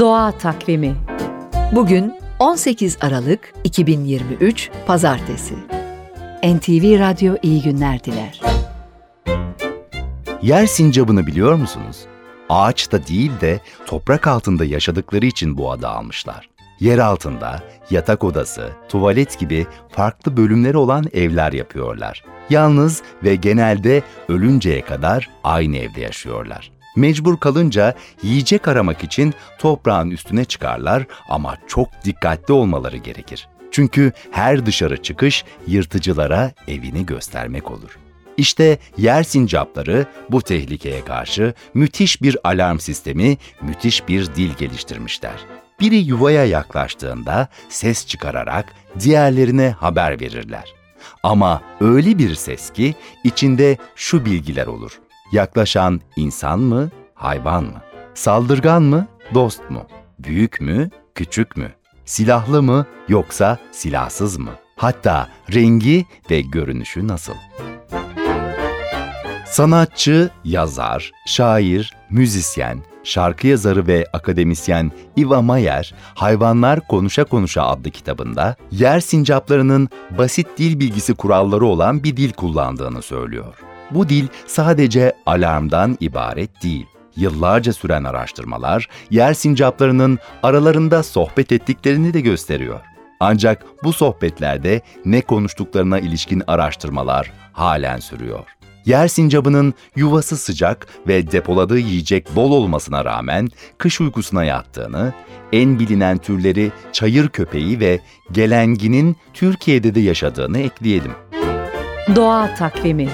Doğa Takvimi Bugün 18 Aralık 2023 Pazartesi. NTV Radyo iyi günler diler. Yer sincabını biliyor musunuz? Ağaçta değil de toprak altında yaşadıkları için bu adı almışlar. Yer altında yatak odası, tuvalet gibi farklı bölümleri olan evler yapıyorlar. Yalnız ve genelde ölünceye kadar aynı evde yaşıyorlar. Mecbur kalınca yiyecek aramak için toprağın üstüne çıkarlar ama çok dikkatli olmaları gerekir. Çünkü her dışarı çıkış yırtıcılara evini göstermek olur. İşte yer sincapları bu tehlikeye karşı müthiş bir alarm sistemi, müthiş bir dil geliştirmişler. Biri yuvaya yaklaştığında ses çıkararak diğerlerine haber verirler. Ama öyle bir ses ki içinde şu bilgiler olur. Yaklaşan insan mı, hayvan mı? Saldırgan mı, dost mu? Büyük mü, küçük mü? Silahlı mı yoksa silahsız mı? Hatta rengi ve görünüşü nasıl? Sanatçı, yazar, şair, müzisyen, şarkı yazarı ve akademisyen Iva Mayer, Hayvanlar Konuşa Konuşa adlı kitabında yer sincaplarının basit dil bilgisi kuralları olan bir dil kullandığını söylüyor. Bu dil sadece alarmdan ibaret değil. Yıllarca süren araştırmalar yer sincaplarının aralarında sohbet ettiklerini de gösteriyor. Ancak bu sohbetlerde ne konuştuklarına ilişkin araştırmalar halen sürüyor. Yer sincabının yuvası sıcak ve depoladığı yiyecek bol olmasına rağmen kış uykusuna yattığını, en bilinen türleri çayır köpeği ve gelenginin Türkiye'de de yaşadığını ekleyelim. Doğa Takvimi